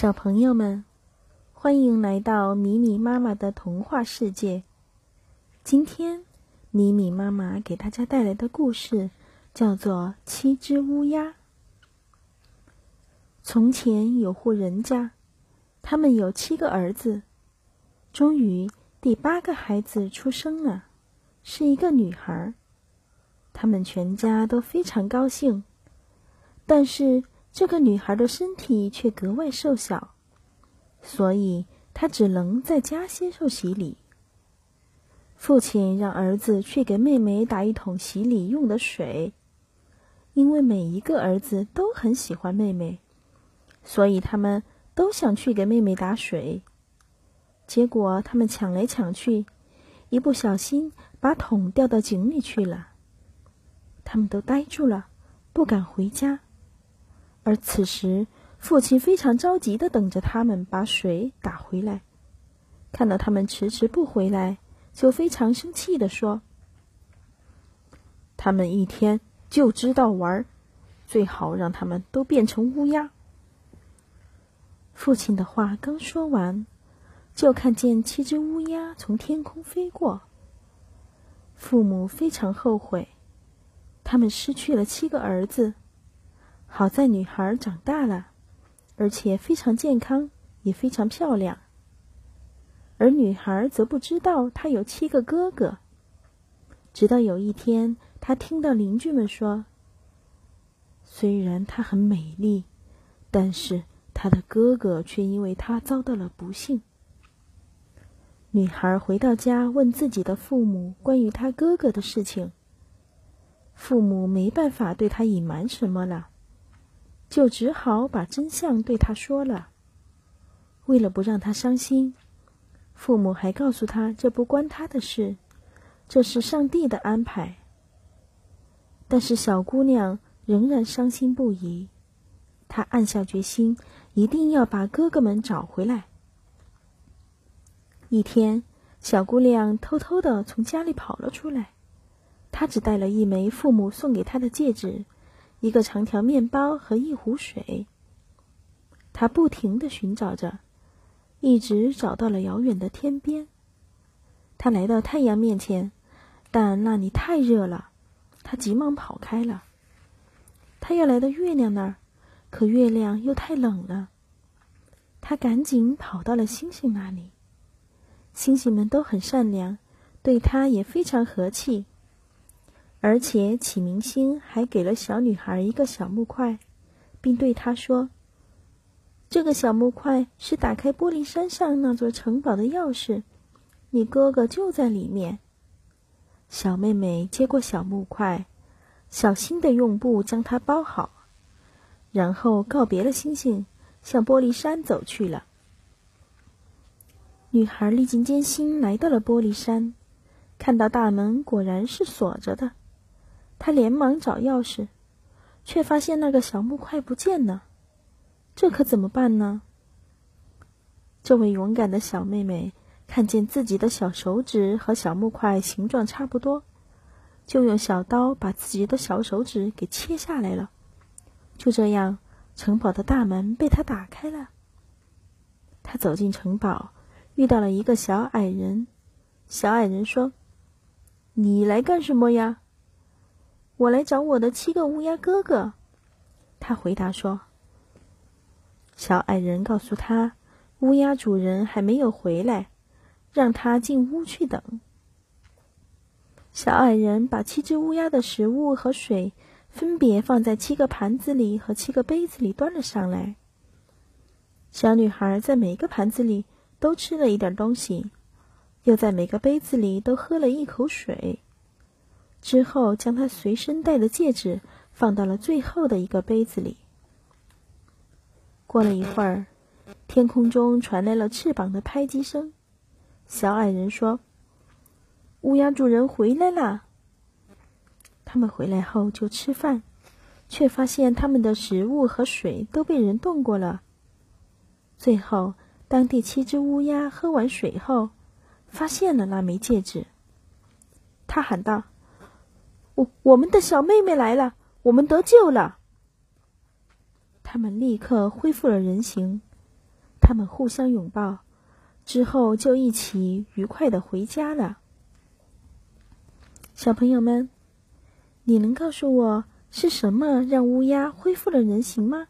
小朋友们，欢迎来到米米妈妈的童话世界。今天，米米妈妈给大家带来的故事叫做《七只乌鸦》。从前有户人家，他们有七个儿子。终于，第八个孩子出生了，是一个女孩。他们全家都非常高兴，但是。这个女孩的身体却格外瘦小，所以她只能在家接受洗礼。父亲让儿子去给妹妹打一桶洗礼用的水，因为每一个儿子都很喜欢妹妹，所以他们都想去给妹妹打水。结果他们抢来抢去，一不小心把桶掉到井里去了。他们都呆住了，不敢回家。而此时，父亲非常着急的等着他们把水打回来。看到他们迟迟不回来，就非常生气的说：“他们一天就知道玩，最好让他们都变成乌鸦。”父亲的话刚说完，就看见七只乌鸦从天空飞过。父母非常后悔，他们失去了七个儿子。好在女孩长大了，而且非常健康，也非常漂亮。而女孩则不知道她有七个哥哥。直到有一天，她听到邻居们说：“虽然她很美丽，但是她的哥哥却因为她遭到了不幸。”女孩回到家，问自己的父母关于她哥哥的事情。父母没办法对她隐瞒什么了。就只好把真相对他说了。为了不让他伤心，父母还告诉他这不关他的事，这是上帝的安排。但是小姑娘仍然伤心不已，她暗下决心，一定要把哥哥们找回来。一天，小姑娘偷偷的从家里跑了出来，她只带了一枚父母送给她的戒指。一个长条面包和一壶水。他不停的寻找着，一直找到了遥远的天边。他来到太阳面前，但那里太热了，他急忙跑开了。他要来到月亮那儿，可月亮又太冷了。他赶紧跑到了星星那里，星星们都很善良，对他也非常和气。而且启明星还给了小女孩一个小木块，并对她说：“这个小木块是打开玻璃山上那座城堡的钥匙，你哥哥就在里面。”小妹妹接过小木块，小心的用布将它包好，然后告别了星星，向玻璃山走去了。女孩历尽艰辛来到了玻璃山，看到大门果然是锁着的。他连忙找钥匙，却发现那个小木块不见了。这可怎么办呢？这位勇敢的小妹妹看见自己的小手指和小木块形状差不多，就用小刀把自己的小手指给切下来了。就这样，城堡的大门被他打开了。他走进城堡，遇到了一个小矮人。小矮人说：“你来干什么呀？”我来找我的七个乌鸦哥哥，他回答说。小矮人告诉他，乌鸦主人还没有回来，让他进屋去等。小矮人把七只乌鸦的食物和水分别放在七个盘子里和七个杯子里端了上来。小女孩在每个盘子里都吃了一点东西，又在每个杯子里都喝了一口水。之后，将他随身带的戒指放到了最后的一个杯子里。过了一会儿，天空中传来了翅膀的拍击声。小矮人说：“乌鸦主人回来啦！”他们回来后就吃饭，却发现他们的食物和水都被人动过了。最后，当第七只乌鸦喝完水后，发现了那枚戒指。他喊道。我们的小妹妹来了，我们得救了。他们立刻恢复了人形，他们互相拥抱，之后就一起愉快的回家了。小朋友们，你能告诉我是什么让乌鸦恢复了人形吗？